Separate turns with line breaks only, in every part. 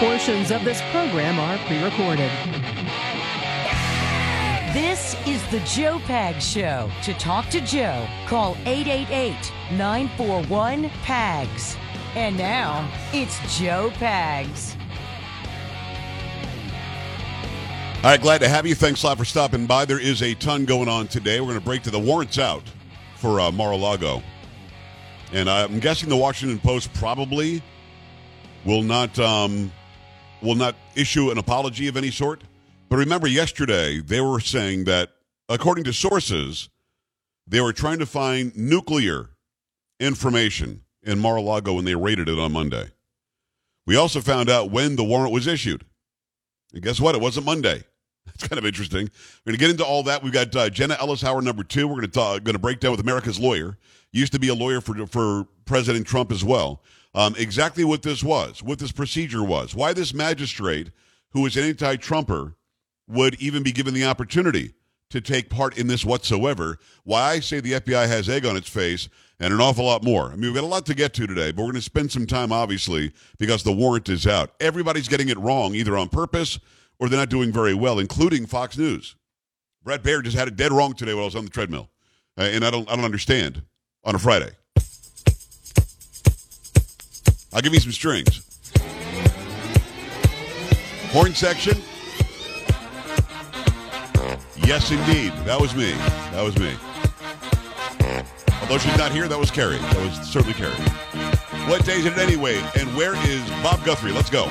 Portions of this program are pre recorded.
This is the Joe Pags Show. To talk to Joe, call 888 941 PAGS. And now, it's Joe Pags.
All right, glad to have you. Thanks a lot for stopping by. There is a ton going on today. We're going to break to the warrants out for uh, Mar-a-Lago. And I'm guessing the Washington Post probably will not um, will not issue an apology of any sort. But remember, yesterday they were saying that, according to sources, they were trying to find nuclear information in Mar-a-Lago when they raided it on Monday. We also found out when the warrant was issued. And guess what? It wasn't Monday. That's kind of interesting. We're going to get into all that. We've got uh, Jenna Ellis Howard, number two. We're going to talk, going to break down with America's lawyer. Used to be a lawyer for for President Trump as well. Um, exactly what this was, what this procedure was, why this magistrate, who is an anti-Trumper, would even be given the opportunity to take part in this whatsoever. Why I say the FBI has egg on its face, and an awful lot more. I mean, we've got a lot to get to today, but we're going to spend some time, obviously, because the warrant is out. Everybody's getting it wrong, either on purpose or they're not doing very well, including Fox News. Bret Baier just had it dead wrong today while I was on the treadmill, uh, and I don't, I don't understand on a Friday. I'll give you some strings. Horn section. Yes, indeed. That was me. That was me. Although she's not here, that was Carrie. That was certainly Carrie. What day is it anyway? And where is Bob Guthrie? Let's go.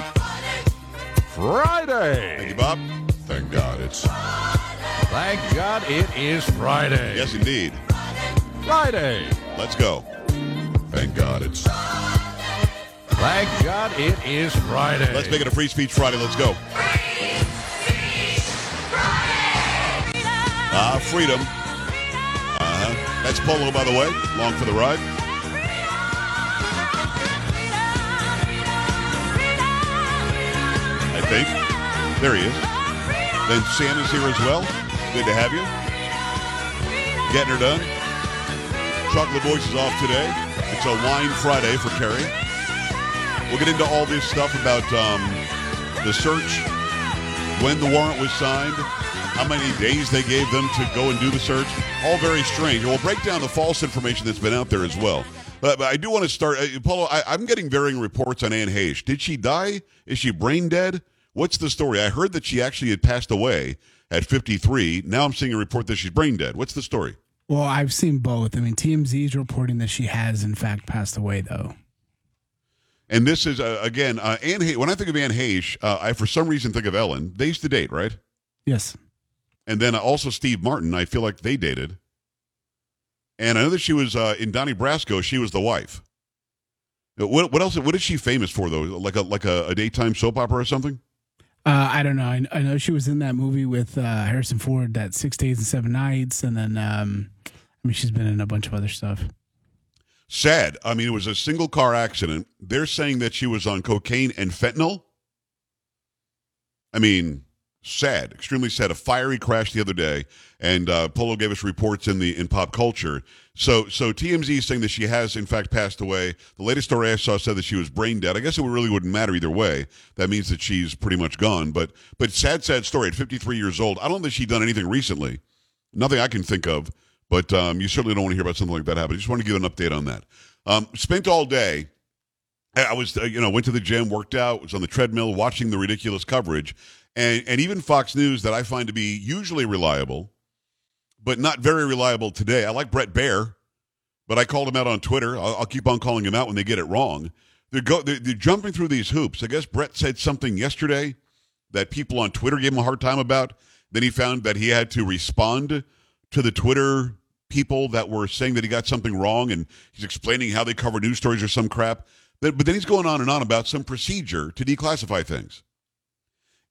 Friday.
Thank you, Bob. Thank God it's.
Thank God it is Friday.
Yes, indeed.
Friday.
Let's go. Thank God it's.
Thank God it is Friday.
Let's make it a free speech Friday. Let's go. Ah, freedom. Uh huh. That's Polo, by the way. Long for the ride. I think. There he is. Then Sam is here as well. Good to have you. Getting her done. Chocolate Voice is off today. It's a wine Friday for Carrie. We'll get into all this stuff about um, the search, when the warrant was signed, how many days they gave them to go and do the search. All very strange. We'll break down the false information that's been out there as well. But, but I do want to start, uh, Paulo. I, I'm getting varying reports on Anne Heche. Did she die? Is she brain dead? What's the story? I heard that she actually had passed away at 53. Now I'm seeing a report that she's brain dead. What's the story?
Well, I've seen both. I mean, TMZ is reporting that she has, in fact, passed away, though.
And this is uh, again uh, Anne. Heche, when I think of Anne Heche, uh, I for some reason think of Ellen. They used to date, right?
Yes.
And then also Steve Martin. I feel like they dated. And I know that she was uh, in Donnie Brasco. She was the wife. What, what else? What is she famous for though? Like a like a, a daytime soap opera or something?
Uh, I don't know. I, I, know she was in that movie with uh, Harrison Ford, that Six Days and Seven Nights, and then um, I mean she's been in a bunch of other stuff.
Sad. I mean, it was a single car accident. They're saying that she was on cocaine and fentanyl. I mean, sad, extremely sad. A fiery crash the other day, and uh, Polo gave us reports in the in pop culture. So, so TMZ is saying that she has in fact passed away. The latest story I saw said that she was brain dead. I guess it really wouldn't matter either way. That means that she's pretty much gone. But, but sad, sad story. At 53 years old, I don't think she's done anything recently. Nothing I can think of. But um, you certainly don't want to hear about something like that happen. I just want to give an update on that. Um, spent all day. I was, uh, you know, went to the gym, worked out, was on the treadmill, watching the ridiculous coverage, and and even Fox News that I find to be usually reliable, but not very reliable today. I like Bret Baier, but I called him out on Twitter. I'll, I'll keep on calling him out when they get it wrong. They're go they're, they're jumping through these hoops. I guess Bret said something yesterday that people on Twitter gave him a hard time about. Then he found that he had to respond to the Twitter people that were saying that he got something wrong and he's explaining how they cover news stories or some crap. But then he's going on and on about some procedure to declassify things.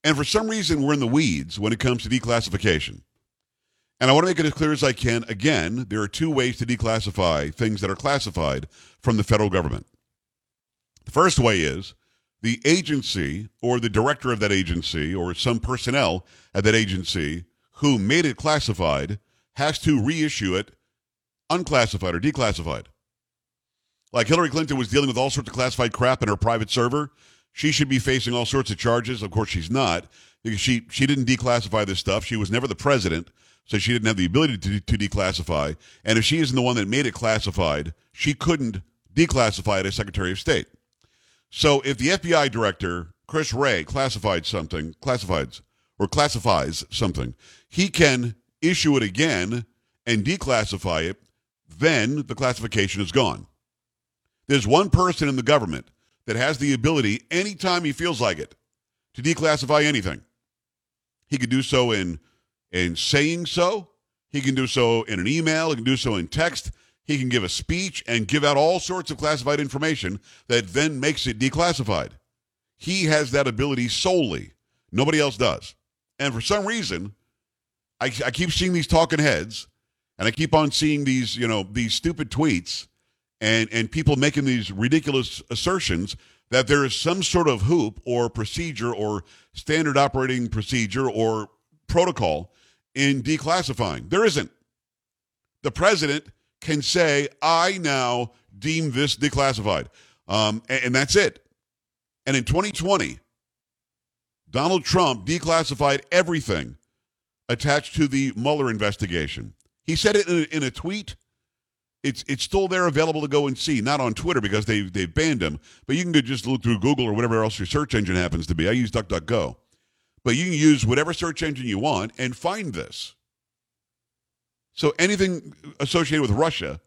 And for some reason, we're in the weeds when it comes to declassification. And I want to make it as clear as I can. Again, there are two ways to declassify things that are classified from the federal government. The first way is the agency or the director of that agency or some personnel at that agency who made it classified has to reissue it unclassified or declassified. Like Hillary Clinton was dealing with all sorts of classified crap in her private server. She should be facing all sorts of charges. Of course, she's not because she she didn't declassify this stuff. She was never the president, so she didn't have the ability to, to declassify. And if she isn't the one that made it classified, she couldn't declassify it as Secretary of State. So if the FBI director Chris Wray classified something, classifies or classifies something, he can issue it again and declassify it. Then the classification is gone. There's one person in the government that has the ability, anytime he feels like it, to declassify anything. He can do so in in saying so. He can do so in an email. He can do so in text. He can give a speech and give out all sorts of classified information that then makes it declassified. He has that ability solely. Nobody else does. And for some reason, I, I keep seeing these talking heads, and I keep on seeing these, you know, these stupid tweets and and people making these ridiculous assertions that there is some sort of hoop or procedure or standard operating procedure or protocol in declassifying. There isn't. The president can say, I now deem this declassified. Um, and, and that's it. And in 2020, Donald Trump declassified everything attached to the Mueller investigation. He said it in a, in a tweet it's it's still there available to go and see. Not on Twitter because they they banned him, but you can just look through Google or whatever else your search engine happens to be. I use DuckDuckGo, but you can use whatever search engine you want and find this. So anything associated with Russia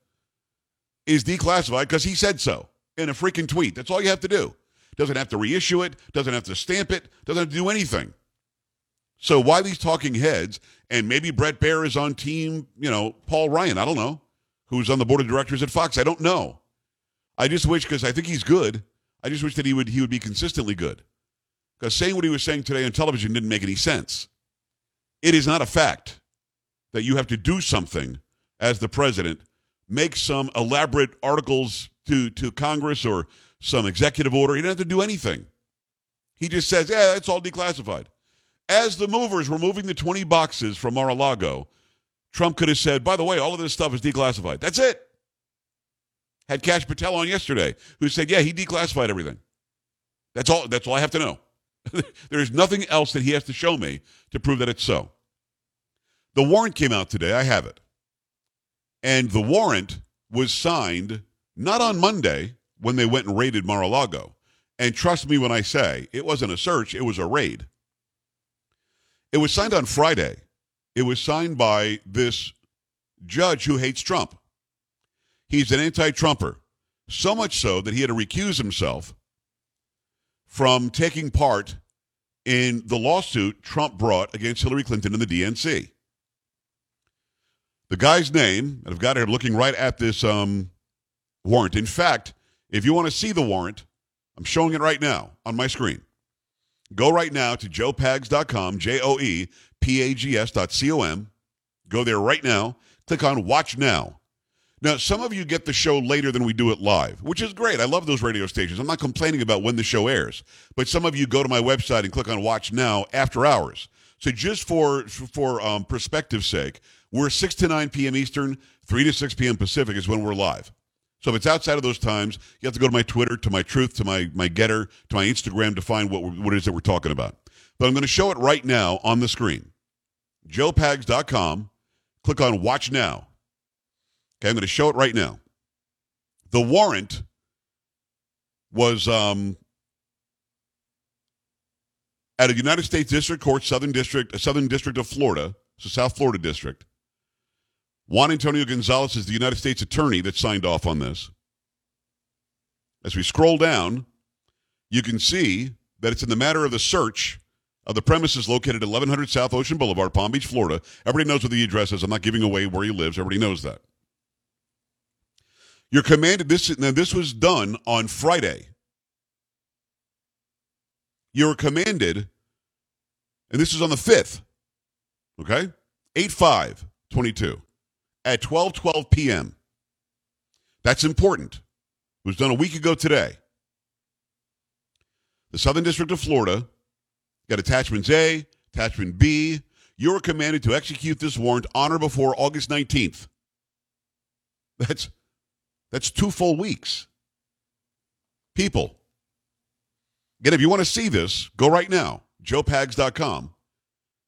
is declassified because he said so in a freaking tweet. That's all you have to do. Doesn't have to reissue it. Doesn't have to stamp it. Doesn't have to do anything. So why these talking heads? And maybe Bret Baier is on team, you know, Paul Ryan. I don't know who's on the board of directors at Fox. I don't know. I just wish because I think he's good. I just wish that he would he would be consistently good. Because saying what he was saying today on television didn't make any sense. It is not a fact that you have to do something as the president, make some elaborate articles to, to Congress or some executive order. He didn't have to do anything. He just says, yeah, it's all declassified. As the movers were moving the 20 boxes from Mar-a-Lago, Trump could have said, by the way, all of this stuff is declassified. That's it. Had Kash Patel on yesterday, who said, yeah, he declassified everything. That's all, that's all I have to know. There's nothing else that he has to show me to prove that it's so. The warrant came out today. I have it. And the warrant was signed not on Monday when they went and raided Mar a Lago. And trust me when I say it wasn't a search, it was a raid. It was signed on Friday. It was signed by this judge who hates Trump. He's an anti Trumper, so much so that he had to recuse himself from taking part in the lawsuit Trump brought against Hillary Clinton and the DNC. The guy's name, and I've got it looking right at this um, warrant. In fact, if you want to see the warrant, I'm showing it right now on my screen. Go right now to joepags.com, J O E P A G S.com. Go there right now. Click on Watch Now. Now, some of you get the show later than we do it live, which is great. I love those radio stations. I'm not complaining about when the show airs, but some of you go to my website and click on Watch Now after hours. So, just for for um, perspective's sake, we're 6 to 9 p.m. Eastern, 3 to 6 p.m. Pacific is when we're live. So if it's outside of those times, you have to go to my Twitter, to my Truth, to my my Gettr, to my Instagram to find what what it is that we're talking about. But I'm going to show it right now on the screen. JoePags.com. Click on Watch Now. Okay, I'm going to show it right now. The warrant was um, at a United States District Court, Southern District, Southern District of Florida, so South Florida District. Juan Antonio Gonzalez is the United States attorney that signed off on this. As we scroll down, you can see that it's in the matter of the search of the premises located at 1100 South Ocean Boulevard, Palm Beach, Florida. Everybody knows what the address is. I'm not giving away where he lives. Everybody knows that. You're commanded this now this was done on Friday. You're commanded, and this is on the 5th. Okay? 8 5 22 at 12 12 p.m. That's important. It was done a week ago today. The Southern District of Florida got attachments A, attachment B. You are commanded to execute this warrant on or before August 19th. That's that's two full weeks. People, Again, if you want to see this, go right now, joepags.com.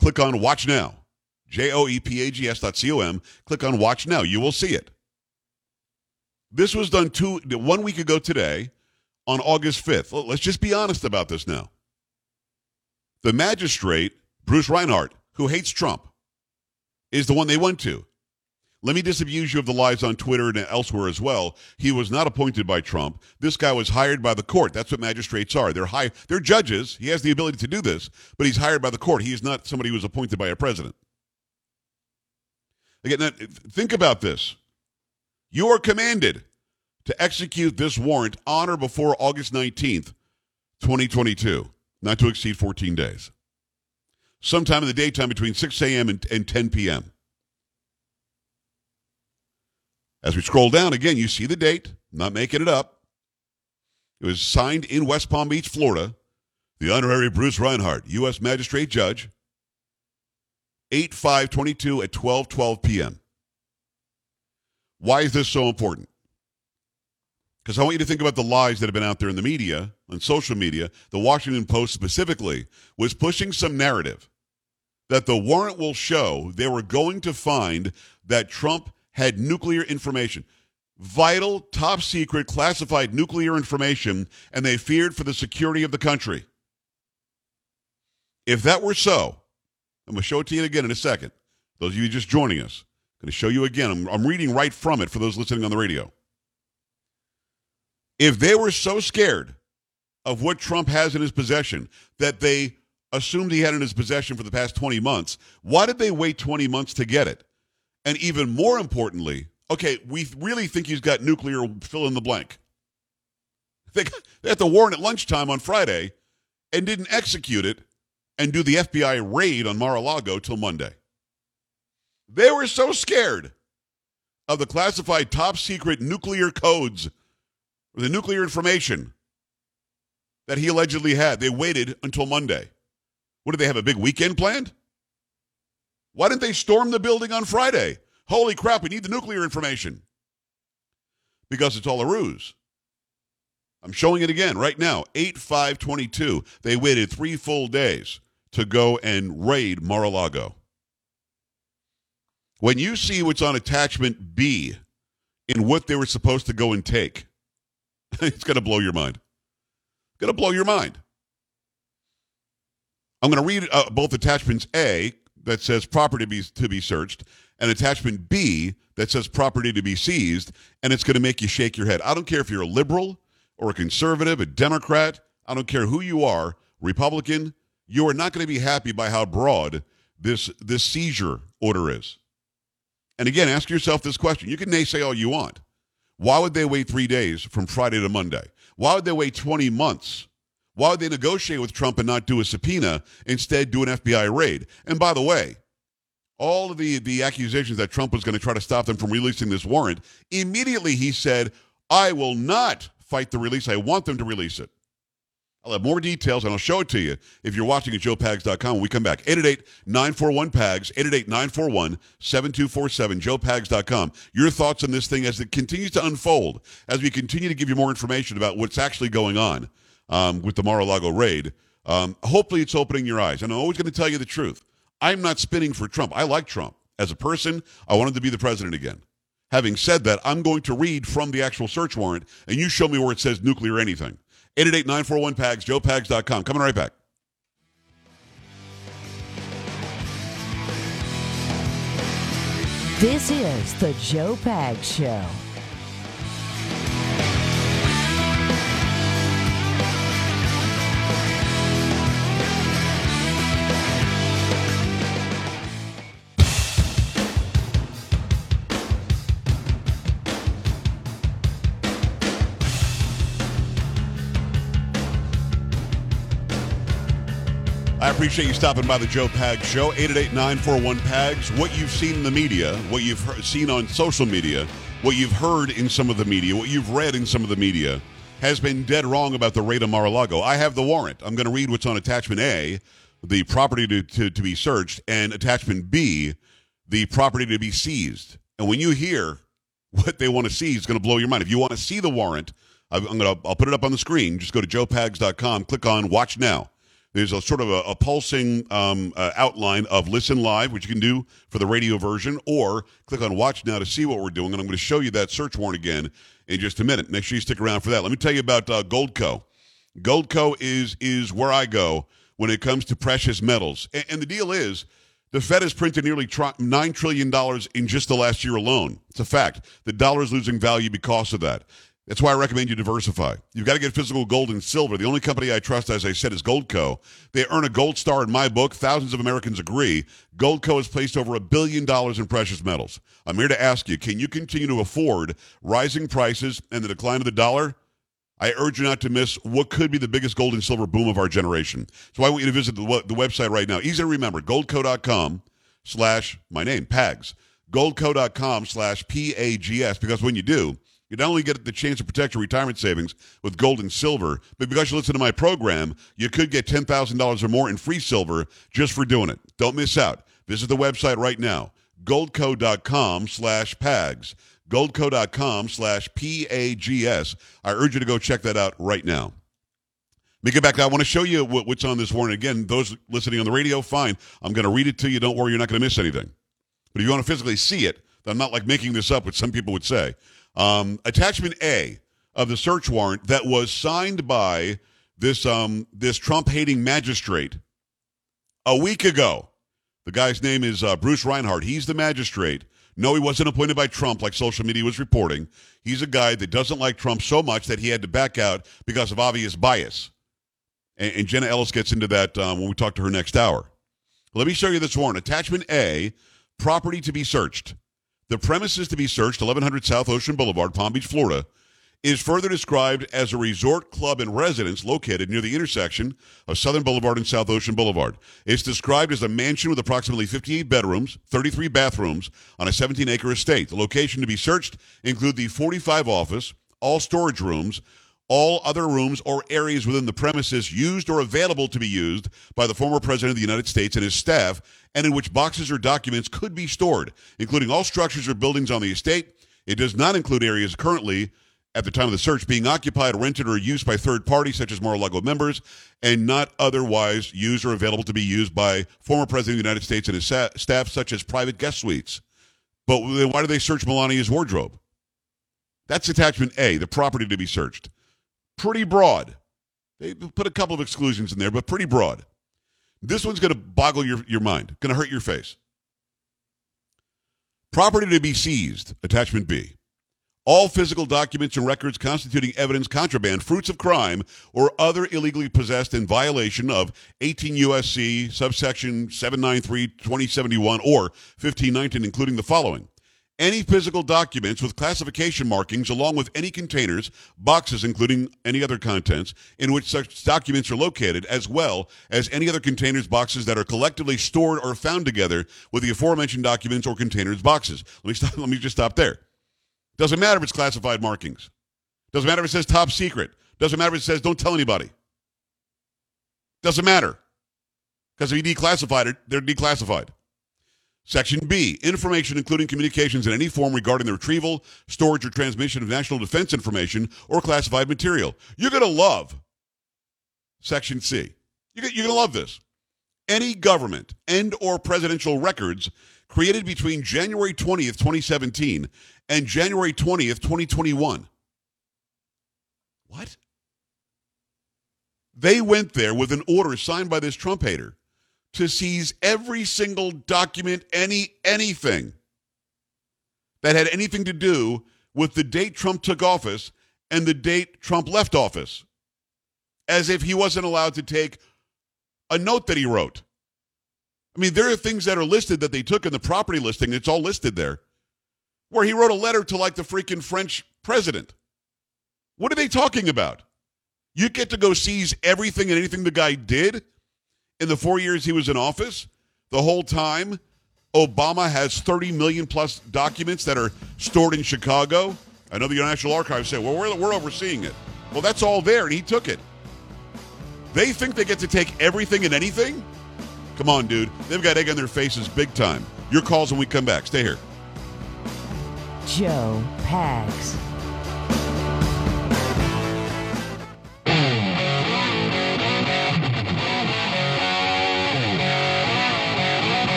Click on Watch Now, J O E P A G S dot C O M. Click on Watch Now. You will see it. This was done two, one week ago today on August 5th. Let's just be honest about this now. The magistrate, Bruce Reinhardt, who hates Trump, is the one they went to. Let me disabuse you of the lies on Twitter and elsewhere as well. He was not appointed by Trump. This guy was hired by the court. That's what magistrates are. They're high, they're judges. He has the ability to do this, but he's hired by the court. He is not somebody who was appointed by a president. Again, think about this. You are commanded to execute this warrant on or before August 19th, 2022, not to exceed 14 days. Sometime in the daytime between 6 a.m. and, and 10 p.m. As we scroll down again, you see the date, I'm not making it up. It was signed in West Palm Beach, Florida. The Honorary Bruce Reinhardt, U.S. Magistrate Judge, 8 5 22 at 12 12 p.m. Why is this so important? Because I want you to think about the lies that have been out there in the media, on social media. The Washington Post specifically was pushing some narrative that the warrant will show they were going to find that Trump had nuclear information, vital, top secret, classified nuclear information, and they feared for the security of the country. If that were so, I'm going to show it to you again in a second. Those of you just joining us, I'm going to show you again. I'm, I'm reading right from it for those listening on the radio. If they were so scared of what Trump has in his possession that they assumed he had in his possession for the past 20 months, why did they wait 20 months to get it? And even more importantly, okay, we really think he's got nuclear fill in the blank. They they had the warrant at lunchtime on Friday and didn't execute it and do the FBI raid on Mar-a-Lago till Monday. They were so scared of the classified top secret nuclear codes, the nuclear information that he allegedly had. They waited until Monday. What did they have a big weekend planned? Why didn't they storm the building on Friday? Holy crap, we need the nuclear information. Because it's all a ruse. I'm showing it again right now. 8 5 22. They waited three full days to go and raid Mar a Lago. When you see what's on attachment B in what they were supposed to go and take, it's going to blow your mind. Going to blow your mind. I'm going to read uh, both attachments A that says property to be, to be searched and attachment B that says property to be seized, and it's going to make you shake your head. I don't care if you're a liberal or a conservative, a Democrat. I don't care who you are, Republican. You are not going to be happy by how broad this this seizure order is. And again, ask yourself this question. You can naysay all you want. Why would they wait three days from Friday to Monday? Why would they wait 20 months? Why would they negotiate with Trump and not do a subpoena, instead do an FBI raid? And by the way, all of the, the accusations that Trump was going to try to stop them from releasing this warrant, immediately he said, I will not fight the release. I want them to release it. I'll have more details and I'll show it to you if you're watching at joepags.com when we come back. 888-941-PAGS, 888-941-7247, joepags.com. Your thoughts on this thing as it continues to unfold, as we continue to give you more information about what's actually going on um, with the Mar-a-Lago raid. Um, hopefully it's opening your eyes. And I'm always going to tell you the truth. I'm not spinning for Trump. I like Trump. As a person, I wanted to be the president again. Having said that, I'm going to read from the actual search warrant, and you show me where it says nuclear anything. 888-941-PAGS, joepags.com. Coming right back.
This is the Joe Pags Show.
I appreciate you stopping by the Joe Pags Show. 888-941-PAGS. What you've seen in the media, what you've seen on social media, what you've heard in some of the media, what you've read in some of the media has been dead wrong about the raid of Mar-a-Lago. I have the warrant. I'm going to read what's on attachment A, the property to, to, to be searched, and attachment B, the property to be seized. And when you hear what they want to see, it's going to blow your mind. If you want to see the warrant, I'm gonna I'll put it up on the screen. Just go to joepags.com, click on Watch Now. There's a sort of a, a pulsing um, uh, outline of Listen Live, which you can do for the radio version, or click on Watch Now to see what we're doing. And I'm going to show you that search warrant again in just a minute. Make sure you stick around for that. Let me tell you about uh, Goldco. Goldco is is where I go when it comes to precious metals. And, and the deal is, the Fed has printed nearly $9 trillion in just the last year alone. It's a fact. The dollar is losing value because of that. That's why I recommend you diversify. You've got to get physical gold and silver. The only company I trust, as I said, is Goldco. They earn a gold star in my book. Thousands of Americans agree. Goldco has placed over a billion dollars in precious metals. I'm here to ask you can you continue to afford rising prices and the decline of the dollar? I urge you not to miss what could be the biggest gold and silver boom of our generation. So I want you to visit the, the website right now. Easy to remember, goldco.com slash my name, PAGS. Goldco.com slash P-A-G-S, because when you do, you not only get the chance to protect your retirement savings with gold and silver, but because you listen to my program, you could get $10,000 or more in free silver just for doing it. Don't miss out. Visit the website right now, goldco.com slash PAGS goldco.com slash P-A-G-S. I urge you to go check that out right now. Let me get back. I want to show you what's on this warrant. Again, those listening on the radio, fine. I'm going to read it to you. Don't worry, you're not going to miss anything. But if you want to physically see it, I'm not like making this up, which some people would say. Um, attachment A of the search warrant that was signed by this um, this Trump hating magistrate a week ago. The guy's name is uh, Bruce Reinhardt. He's the magistrate no, he wasn't appointed by Trump like social media was reporting. He's a guy that doesn't like Trump so much that he had to back out because of obvious bias. And, and Jenna Ellis gets into that um, when we talk to her next hour. Let me show you this warrant. Attachment A property to be searched. The premises to be searched, 1100 South Ocean Boulevard, Palm Beach, Florida, is further described as a resort club and residence located near the intersection of Southern Boulevard and South Ocean Boulevard. It's described as a mansion with approximately 58 bedrooms, 33 bathrooms on a 17 acre estate. The location to be searched include the 45 office, all storage rooms, all other rooms or areas within the premises used or available to be used by the former president of the United States and his staff, and in which boxes or documents could be stored, including all structures or buildings on the estate. It does not include areas currently at the time of the search being occupied, rented, or used by third parties such as Mar-a-Lago members, and not otherwise used or available to be used by former President of the United States and his staff, such as private guest suites. But why do they search Melania's wardrobe? That's attachment A, the property to be searched. Pretty broad. They put a couple of exclusions in there, but pretty broad. This one's going to boggle your, your mind, going to hurt your face. Property to be seized, attachment B all physical documents and records constituting evidence contraband, fruits of crime, or other illegally possessed in violation of 18 U.S.C. subsection 793 2071 or 1519, including the following. Any physical documents with classification markings, along with any containers, boxes, including any other contents, in which such documents are located, as well as any other containers, boxes that are collectively stored or found together with the aforementioned documents or containers, boxes. Let me, stop, let me just stop there. Doesn't matter if it's classified markings. Doesn't matter if it says top secret. Doesn't matter if it says don't tell anybody. Doesn't matter. Because if you declassified it, they're declassified. Section B, information including communications in any form regarding the retrieval, storage, or transmission of national defense information or classified material. You're going to love Section C. You're going to love this. Any government and or presidential records created between January 20th, 2017 and January 20th, 2021. What? They went there with an order signed by this Trump hater to seize every single document, any anything that had anything to do with the date Trump took office and the date Trump left office, as if he wasn't allowed to take a note that he wrote. I mean, there are things that are listed that they took in the property listing. It's all listed there where he wrote a letter to like the freaking French president. What are they talking about? You get to go seize everything and anything the guy did in the four years he was in office. The whole time, Obama has 30 million plus documents that are stored in Chicago. I know the National Archives said, well, we're, we're overseeing it. Well, that's all there, and he took it. They think they get to take everything and anything? Come on, dude. They've got egg on their faces big time. Your calls when we come back. Stay here.
Joe Pags.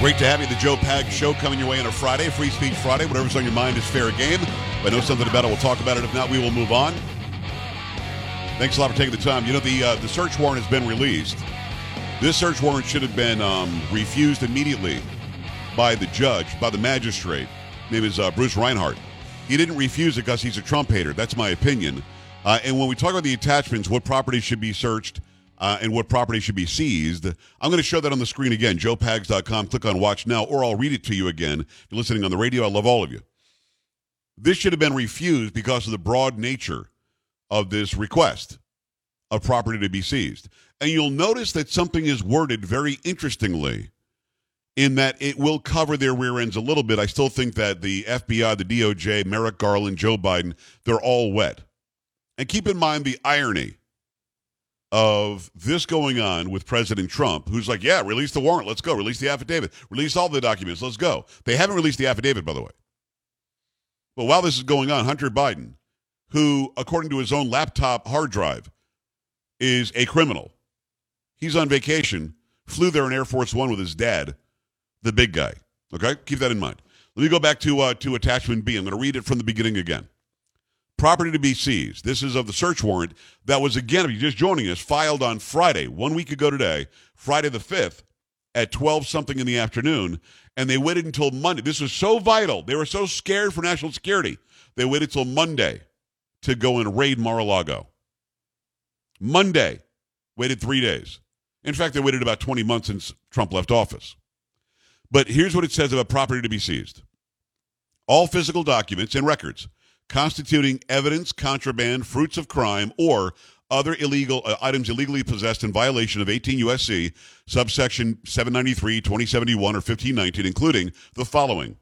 Great to have you. The Joe Pags Show coming your way on a Friday, Free Speech Friday. Whatever's on your mind is fair game. If I know something about it, we'll talk about it. If not, we will move on. Thanks a lot for taking the time. You know, the uh, the search warrant has been released. This search warrant should have been um, refused immediately by the judge, by the magistrate. His name is uh, Bruce Reinhardt. He didn't refuse it because he's a Trump hater. That's my opinion. Uh, and when we talk about the attachments, what properties should be searched uh, and what property should be seized. I'm going to show that on the screen again, joepags.com. Click on watch now, or I'll read it to you again. If you're listening on the radio, I love all of you. This should have been refused because of the broad nature of this request of property to be seized. And you'll notice that something is worded very interestingly in that it will cover their rear ends a little bit. I still think that the FBI, the DOJ, Merrick Garland, Joe Biden, they're all wet. And keep in mind the irony of this going on with President Trump, who's like, yeah, release the warrant. Let's go. Release the affidavit. Release all the documents. Let's go. They haven't released the affidavit, by the way. But while this is going on, Hunter Biden, who, according to his own laptop hard drive, is a criminal, he's on vacation, flew there in Air Force One with his dad, the big guy. Okay? Keep that in mind. Let me go back to, uh, to attachment B. I'm going to read it from the beginning again property to be seized. This is of the search warrant that was, again, if you're just joining us, filed on Friday, one week ago today, Friday the 5th, at 12 something in the afternoon. And they waited until Monday. This was so vital. They were so scared for national security. They waited till Monday to go and raid Mar a Lago. Monday, waited three days. In fact, they waited about 20 months since Trump left office. But here's what it says about property to be seized all physical documents and records constituting evidence, contraband, fruits of crime, or other illegal uh, items illegally possessed in violation of 18 USC subsection 793, 2071, or 1519, including the following: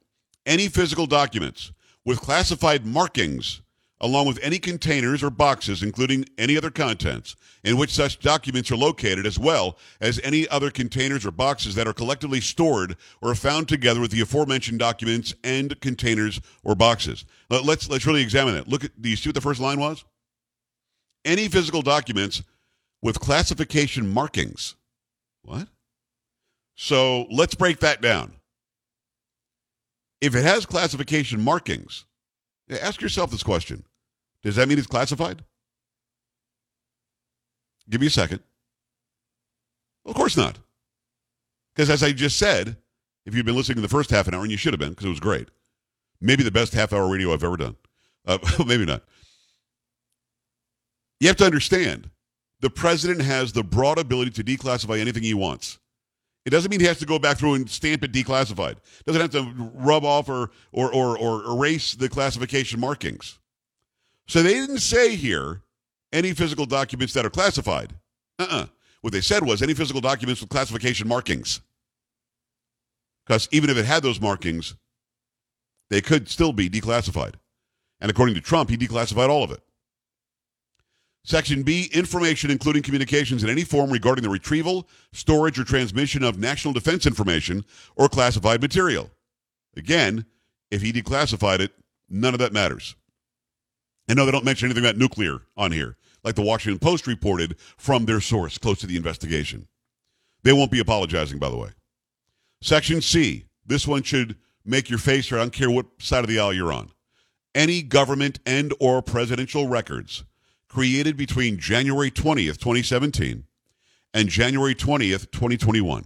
any physical documents with classified markings along with any containers or boxes, including any other contents, in which such documents are located, as well as any other containers or boxes that are collectively stored or found together with the aforementioned documents and containers or boxes. Let's let's really examine it. Look at do you see what the first line was? Any physical documents with classification markings. What? So let's break that down. If it has classification markings, ask yourself this question does that mean it's classified? Give me a second. Of course not. Because as I just said, if you've been listening to the first half an hour, and you should have been because it was great, maybe the best half hour radio I've ever done. Uh, maybe not. You have to understand the president has the broad ability to declassify anything he wants. It doesn't mean he has to go back through and stamp it declassified. Doesn't have to rub off or or or, or erase the classification markings. So they didn't say here any physical documents that are classified. Uh-uh. What they said was any physical documents with classification markings. Because even if it had those markings, they could still be declassified. And according to Trump, he declassified all of it. Section B information, including communications in any form regarding the retrieval, storage, or transmission of national defense information or classified material. Again, if he declassified it, none of that matters. And no, they don't mention anything about nuclear on here, like the Washington Post reported from their source close to the investigation. They won't be apologizing, by the way. Section C. This one should make your face hurt. I don't care what side of the aisle you're on. Any government and or presidential records created between January 20th, 2017 and January 20th, 2021.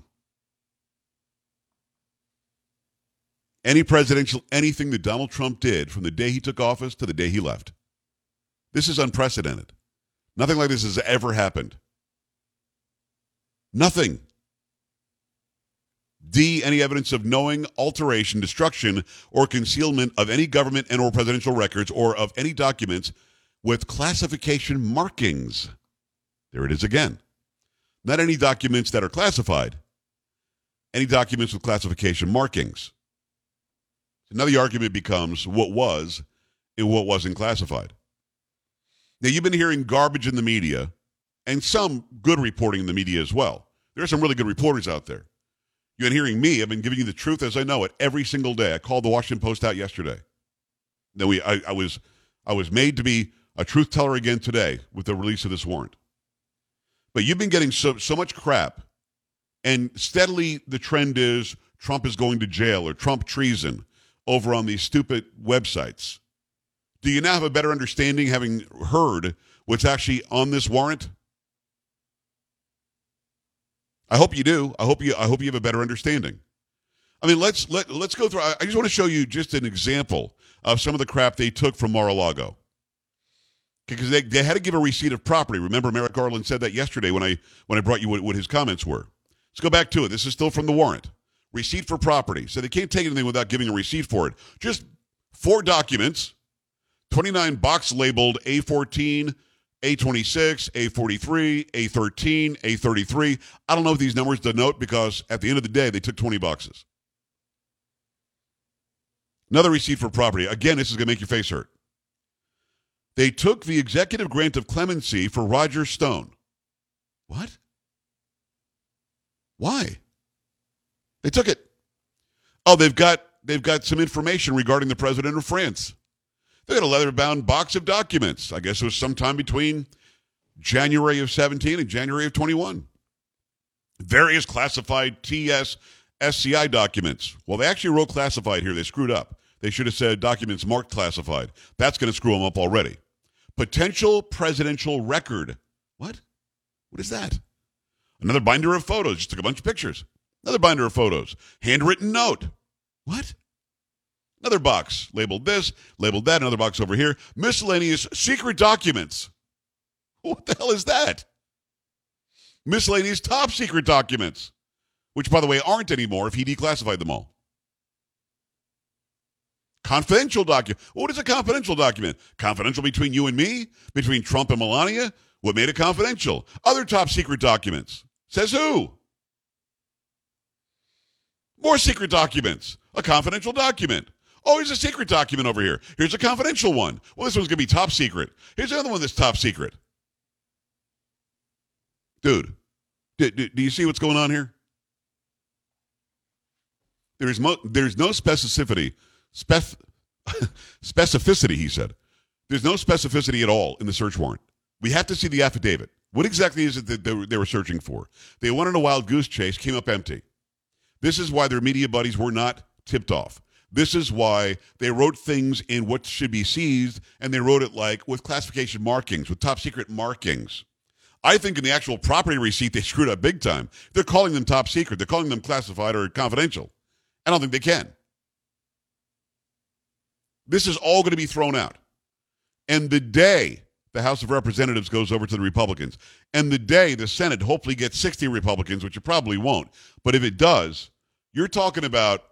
Any presidential anything that Donald Trump did from the day he took office to the day he left. This is unprecedented. Nothing like this has ever happened. Nothing. D. Any evidence of knowing alteration, destruction, or concealment of any government and or presidential records or of any documents with classification markings. There it is again. Not any documents that are classified, any documents with classification markings. Now the argument becomes what was and what wasn't classified. Now, you've been hearing garbage in the media and some good reporting in the media as well. There are some really good reporters out there. You've been hearing me. I've been giving you the truth as I know it every single day. I called the Washington Post out yesterday. Then we, I, I was, I was made to be a truth teller again today with the release of this warrant. But you've been getting so, so much crap, and steadily the trend is Trump is going to jail or Trump treason over on these stupid websites. Do you now have a better understanding, having heard what's actually on this warrant? I hope you do. I hope you. I hope you have a better understanding. I mean, let's let let's go through. I just want to show you just an example of some of the crap they took from Mar-a-Lago because they, they had to give a receipt of property. Remember, Merrick Garland said that yesterday when I when I brought you what, what his comments were. Let's go back to it. This is still from the warrant. Receipt for property. So they can't take anything without giving a receipt for it. Just four documents, 29 box labeled A14, A26, A43, A13, A33. I don't know if these numbers denote because at the end of the day, they took 20 boxes. Another receipt for property. Again, this is going to make your face hurt. They took the executive grant of clemency for Roger Stone. What? Why? They took it. Oh, they've got they've got some information regarding the president of France. They got a leather-bound box of documents. I guess it was sometime between January of 17 and January of 21. Various classified TS SCI documents. Well, they actually wrote classified here. They screwed up. They should have said documents marked classified. That's going to screw them up already. Potential presidential record. What? What is that? Another binder of photos. Just took a bunch of pictures. Another binder of photos. Handwritten note. What? Another box labeled this, labeled that, another box over here. Miscellaneous secret documents. What the hell is that? Miscellaneous top secret documents, which, by the way, aren't anymore if he declassified them all. Confidential document. What is a confidential document? Confidential between you and me? Between Trump and Melania? What made it confidential? Other top secret documents. Says who? More secret documents. A confidential document. Oh, here's a secret document over here. Here's a confidential one. Well, this one's going to be top secret. Here's another one that's top secret. Dude, do, do, do you see what's going on here? There is mo- there's no specificity, spef- specificity, he said. There's no specificity at all in the search warrant. We have to see the affidavit. What exactly is it that they were, they were searching for? They wanted a wild goose chase, came up empty. This is why their media buddies were not tipped off. This is why they wrote things in what should be seized, and they wrote it like with classification markings, with top secret markings. I think in the actual property receipt, they screwed up big time. They're calling them top secret. They're calling them classified or confidential. I don't think they can. This is all going to be thrown out. And the day the House of Representatives goes over to the Republicans, and the day the Senate hopefully gets 60 Republicans, which it probably won't, but if it does, you're talking about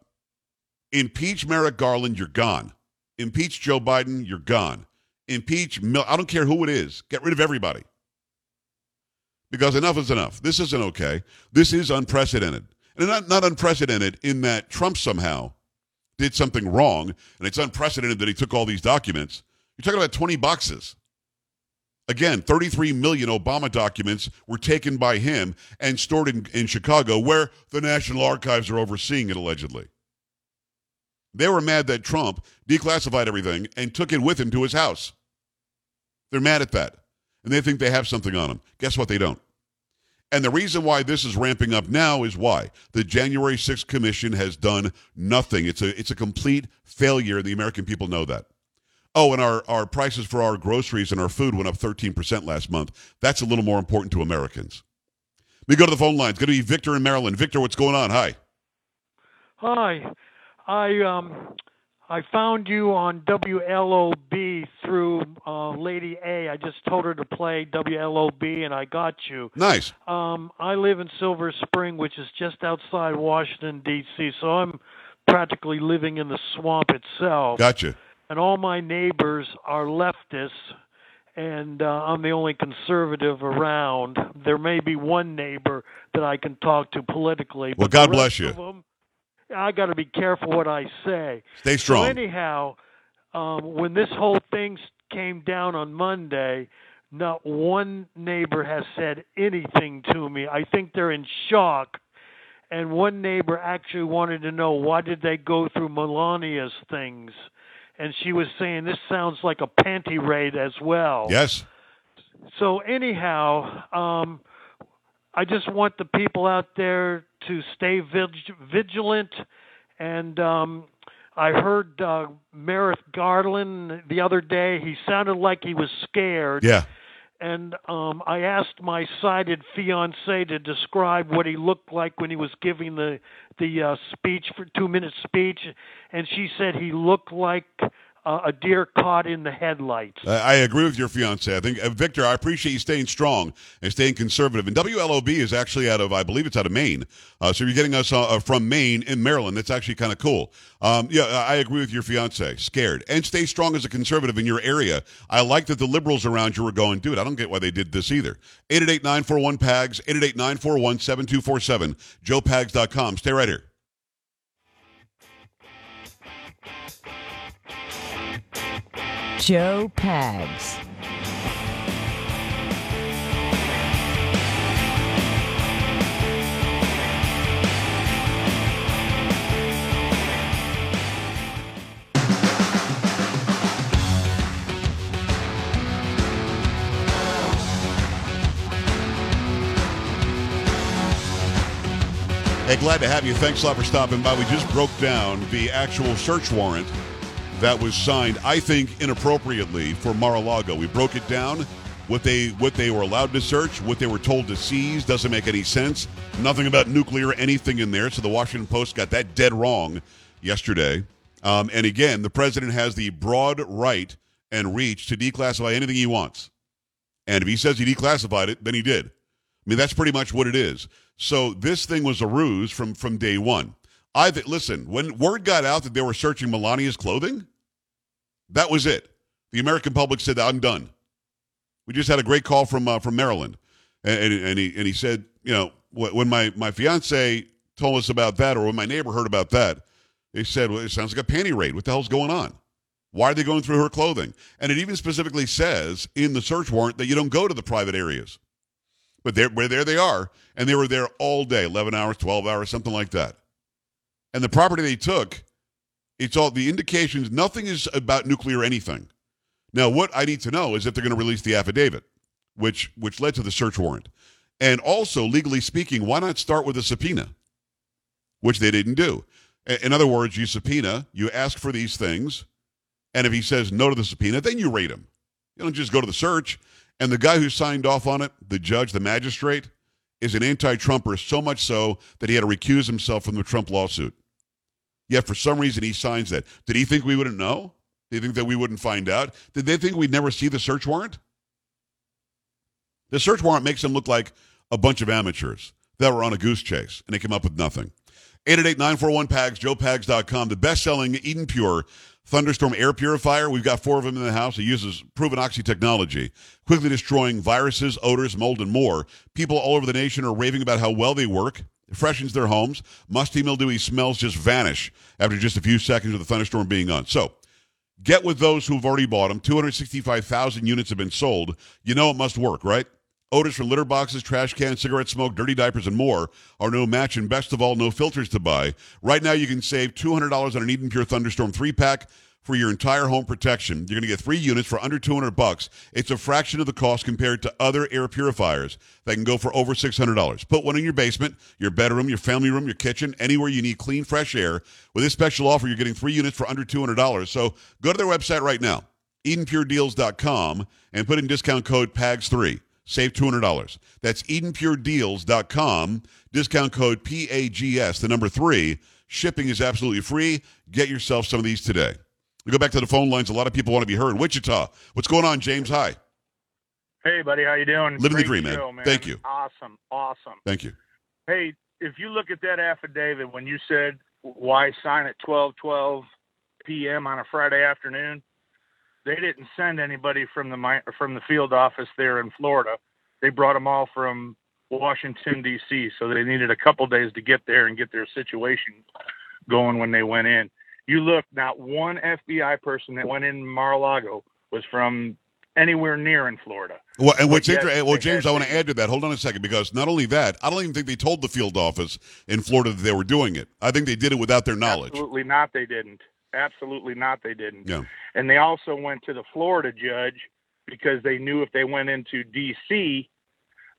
impeach Merrick Garland, you're gone. Impeach Joe Biden, you're gone. Impeach, Mil- I don't care who it is, get rid of everybody. Because enough is enough. This isn't okay. This is unprecedented. And not, not unprecedented in that Trump somehow did something wrong, and it's unprecedented that he took all these documents. You're talking about 20 boxes. Again, 33 million Obama documents were taken by him and stored in, in Chicago, where the National Archives are overseeing it allegedly. They were mad that Trump declassified everything and took it with him to his house. They're mad at that. And they think they have something on him. Guess what? They don't. And the reason why this is ramping up now is why the January 6th commission has done nothing. It's a it's a complete failure. The American people know that. Oh, and our, our prices for our groceries and our food went up 13% last month. That's a little more important to Americans. Let me go to the phone line. It's going to be Victor in Maryland. Victor, what's going on? Hi.
Hi, I um I found you on WLOB through uh, Lady A. I just told her to play WLOB, and I got you.
Nice.
Um, I live in Silver Spring, which is just outside Washington D.C., so I'm practically living in the swamp itself.
Gotcha.
and all my neighbors are leftists and uh, I'm the only conservative around. There may be one neighbor that I can talk to politically.
Well, God bless you.
I got to be careful what I say.
Stay
So
strong.
anyhow, um, when this whole thing came down on Monday, not one neighbor has said anything to me. I think they're in shock. And one neighbor actually wanted to know why did they go through Melania's things, and she was saying this sounds like a panty raid as well.
yes.
So anyhow, um, I just want the people out there to stay vig- vigilant. And um, I heard uh, Merrick Garland the other day. He sounded like he was scared.
Yeah.
And um, I asked my sighted fiance to describe what he looked like when he was giving the the uh, speech for two minute speech, and she said he looked like uh, a deer caught in the headlights.
I I agree with your fiance. I think, uh, Victor, I appreciate you staying strong and staying conservative. And WLOB is actually out of, I believe it's out of Maine. Uh, so you're getting us uh, from Maine in Maryland. That's actually kind of cool. Um, yeah, I agree with your fiance. Scared. And stay strong as a conservative in your area. I like that the liberals around you were going, dude, I don't get why they did this either. 888 941 PAGS, 888 941 7247, joepags.com. Stay right here.
Joe Pags.
Hey, glad to have you. Thanks a lot for stopping by. We just broke down the actual search warrant that was signed, I think, inappropriately for Mar-a-Lago. We broke it down. What they what they were allowed to search, what they were told to seize, doesn't make any sense. Nothing about nuclear anything in there. So the Washington Post got that dead wrong yesterday. Um, and again, the president has the broad right and reach to declassify anything he wants. And if he says he declassified it, then he did. I mean, that's pretty much what it is. So this thing was a ruse from from day one. I listen when word got out that they were searching Melania's clothing. That was it. The American public said, "I'm done." We just had a great call from uh, from Maryland, and, and, and he and he said, you know, wh- when my my fiance told us about that, or when my neighbor heard about that, they said, "Well, it sounds like a panty raid. What the hell's going on? Why are they going through her clothing?" And it even specifically says in the search warrant that you don't go to the private areas. But there, where there they are, and they were there all day, eleven hours, twelve hours, something like that. And the property they took, it's all the indications. Nothing is about nuclear anything. Now, what I need to know is if they're going to release the affidavit, which which led to the search warrant, and also legally speaking, why not start with a subpoena, which they didn't do. In other words, you subpoena, you ask for these things, and if he says no to the subpoena, then you rate him. You don't just go to the search. And the guy who signed off on it, the judge, the magistrate, is an anti-Trumper, so much so that he had to recuse himself from the Trump lawsuit. Yet for some reason he signs that. Did he think we wouldn't know? Did he think that we wouldn't find out? Did they think we'd never see the search warrant? The search warrant makes them look like a bunch of amateurs that were on a goose chase and they came up with nothing. 888-941-PAGS, joepags.com, the best-selling Eden Pure Thunderstorm air purifier. We've got four of them in the house. It uses proven oxy technology, quickly destroying viruses, odors, mold, and more. People all over the nation are raving about how well they work. Freshens their homes. Musty, mildewy smells just vanish after just a few seconds of the thunderstorm being on. So, get with those who've already bought them. 265,000 units have been sold. You know it must work, right? Odors from litter boxes, trash cans, cigarette smoke, dirty diapers, and more are no match, and best of all, no filters to buy. Right now, you can save $200 on an Eden Pure Thunderstorm 3 pack for your entire home protection. You're going to get three units for under 200 bucks. It's a fraction of the cost compared to other air purifiers that can go for over $600. Put one in your basement, your bedroom, your family room, your kitchen, anywhere you need clean, fresh air. With this special offer, you're getting three units for under $200. So go to their website right now, EdenPureDeals.com, and put in discount code PAGS3. Save $200. That's EdenPureDeals.com. Discount code PAGS, the number three. Shipping is absolutely free. Get yourself some of these today. We go back to the phone lines. A lot of people want to be heard. Wichita. What's going on, James? Hi.
Hey, buddy, how you doing?
Living the
Great
dream, man.
show,
Thank you.
Awesome, awesome.
Thank you.
Hey, if you look at that affidavit when you said why sign at twelve twelve p.m. on a Friday afternoon, they didn't send anybody from the from the field office there in Florida. They brought them all from Washington D.C. So they needed a couple days to get there and get their situation going when they went in. You look, not one FBI person that went in Mar-a-Lago was from anywhere near in Florida.
Well, and what's interesting, well, James, I want to add to that. Hold on a second, because not only that, I don't even think they told the field office in Florida that they were doing it. I think they did it without their knowledge.
Absolutely not. They didn't. Absolutely not. They didn't.
Yeah.
And they also went to the Florida judge because they knew if they went into D.C.,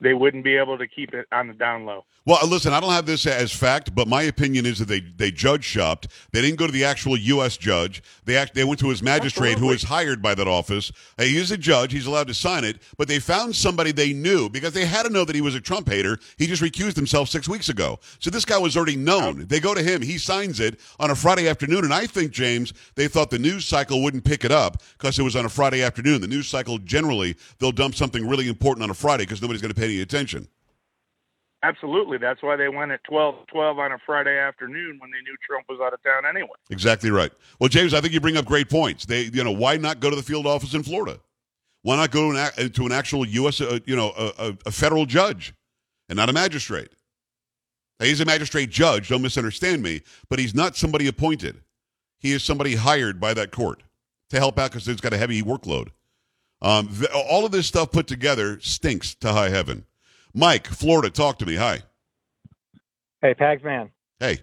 they wouldn't be able to keep it on the down low.
Well, listen, I don't have this as fact, but my opinion is that they they judge shopped. They didn't go to the actual U.S. judge. They act, they went to his magistrate, who was hired by that office. Hey, he's a judge; he's allowed to sign it. But they found somebody they knew because they had to know that he was a Trump hater. He just recused himself six weeks ago, so this guy was already known. Oh. They go to him; he signs it on a Friday afternoon, and I think James they thought the news cycle wouldn't pick it up because it was on a Friday afternoon. The news cycle generally they'll dump something really important on a Friday because nobody's going to pay any attention.
Absolutely. That's why they went at 12 12 on a Friday afternoon when they knew Trump was out of town anyway.
Exactly right. Well, James, I think you bring up great points. They, you know, why not go to the field office in Florida? Why not go to an, to an actual U.S. Uh, you know, a, a, a federal judge, and not a magistrate? Now, he's a magistrate judge. Don't misunderstand me, but he's not somebody appointed. He is somebody hired by that court to help out because it's got a heavy workload. Um, all of this stuff put together stinks to high heaven. Mike, Florida, talk to me. Hi.
Hey, Pags man.
Hey.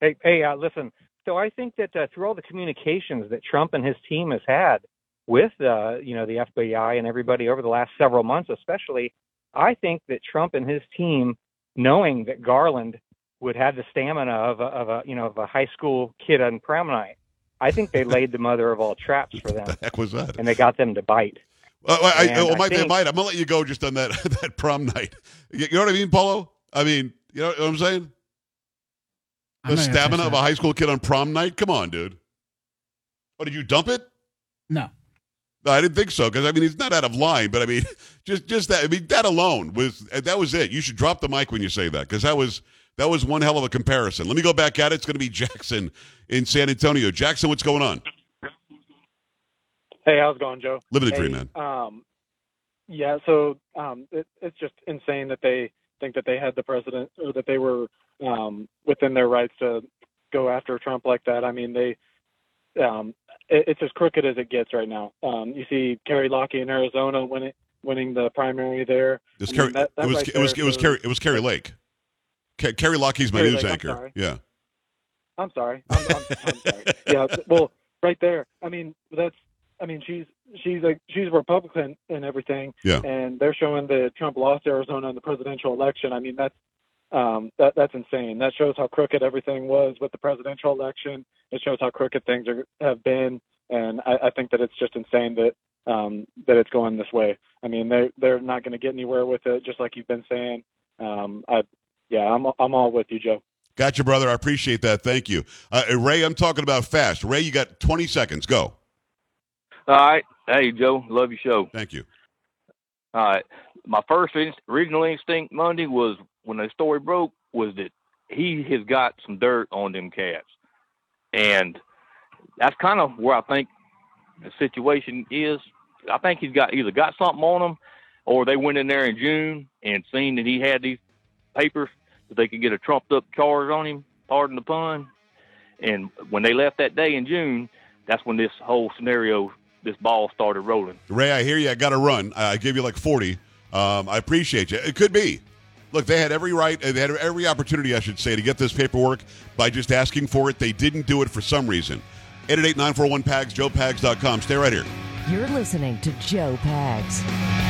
Hey, hey, uh, listen. So I think that uh, through all the communications that Trump and his team has had with, uh, you know, the FBI and everybody over the last several months, especially, I think that Trump and his team, knowing that Garland would have the stamina of a, of a you know, of a high school kid on prom night, I think they laid the mother of all traps for them,
The heck was that?
and they got them to bite.
Uh, I, I, well,
I
might,
think-
might, I'm gonna let you go just on that that prom night. You, you know what I mean, Paulo? I mean, you know what I'm saying?
I'm
The
not
stamina of a high school kid on prom night. Come on, dude. Oh, did you dump it?
No.
No, I didn't think so because I mean he's not out of line, but I mean just just that. I mean that alone was that was it. You should drop the mic when you say that because that was that was one hell of a comparison. Let me go back at it. It's going to be Jackson in San Antonio. Jackson, what's going on?
Hey, how's it going, Joe?
Living the
hey,
dream, man.
Um, yeah, so um, it, it's just insane that they think that they had the president or that they were um, within their rights to go after Trump like that. I mean, they um, it, it's as crooked as it gets right now. Um, you see Kerry Lockey in Arizona winning winning the primary there. I
Kerry,
mean, that- that
it was
right
it was
there
it was
shows-
Kerry it was Kari Lake. Ke- Kerry Lockheed's my
Kerry
news
Lake, I'm
anchor.
sorry.
Yeah.
I'm sorry. I'm, I'm, I'm sorry. Yeah. Well, right there. I mean, that's. I mean, she's she's a she's a Republican and everything.
Yeah.
And they're showing that Trump lost Arizona in the presidential election. I mean, that's um, that that's insane. That shows how crooked everything was with the presidential election. It shows how crooked things are, have been, and I, I think that it's just insane that um, that it's going this way. I mean, they they're not going to get anywhere with it, just like you've been saying. Um, I yeah, I'm I'm all with you, Joe.
Gotcha, brother. I appreciate that. Thank you. Uh, Ray, I'm talking about fast. Ray, you got 20 seconds. Go.
All right. Hey, Joe. Love your show.
Thank you.
All right. My first in- original instinct Monday was when the story broke was that he has got some dirt on them cats, and that's kind of where I think the situation is. I think he's got either got something on him, or they went in there in June and seen that he had these papers that they could get a trumped up charge on him. Pardon the pun. And when they left that day in June, that's when this whole scenario, this ball started rolling.
Ray, I hear you. I got to run. I I gave you like 40. Um, I appreciate you. It could be. Look, they had every right, they had every opportunity, I should say, to get this paperwork by just asking for it. They didn't do it for some reason. 888 941 PAGS, joepags.com. Stay right here.
You're listening to Joe Pags.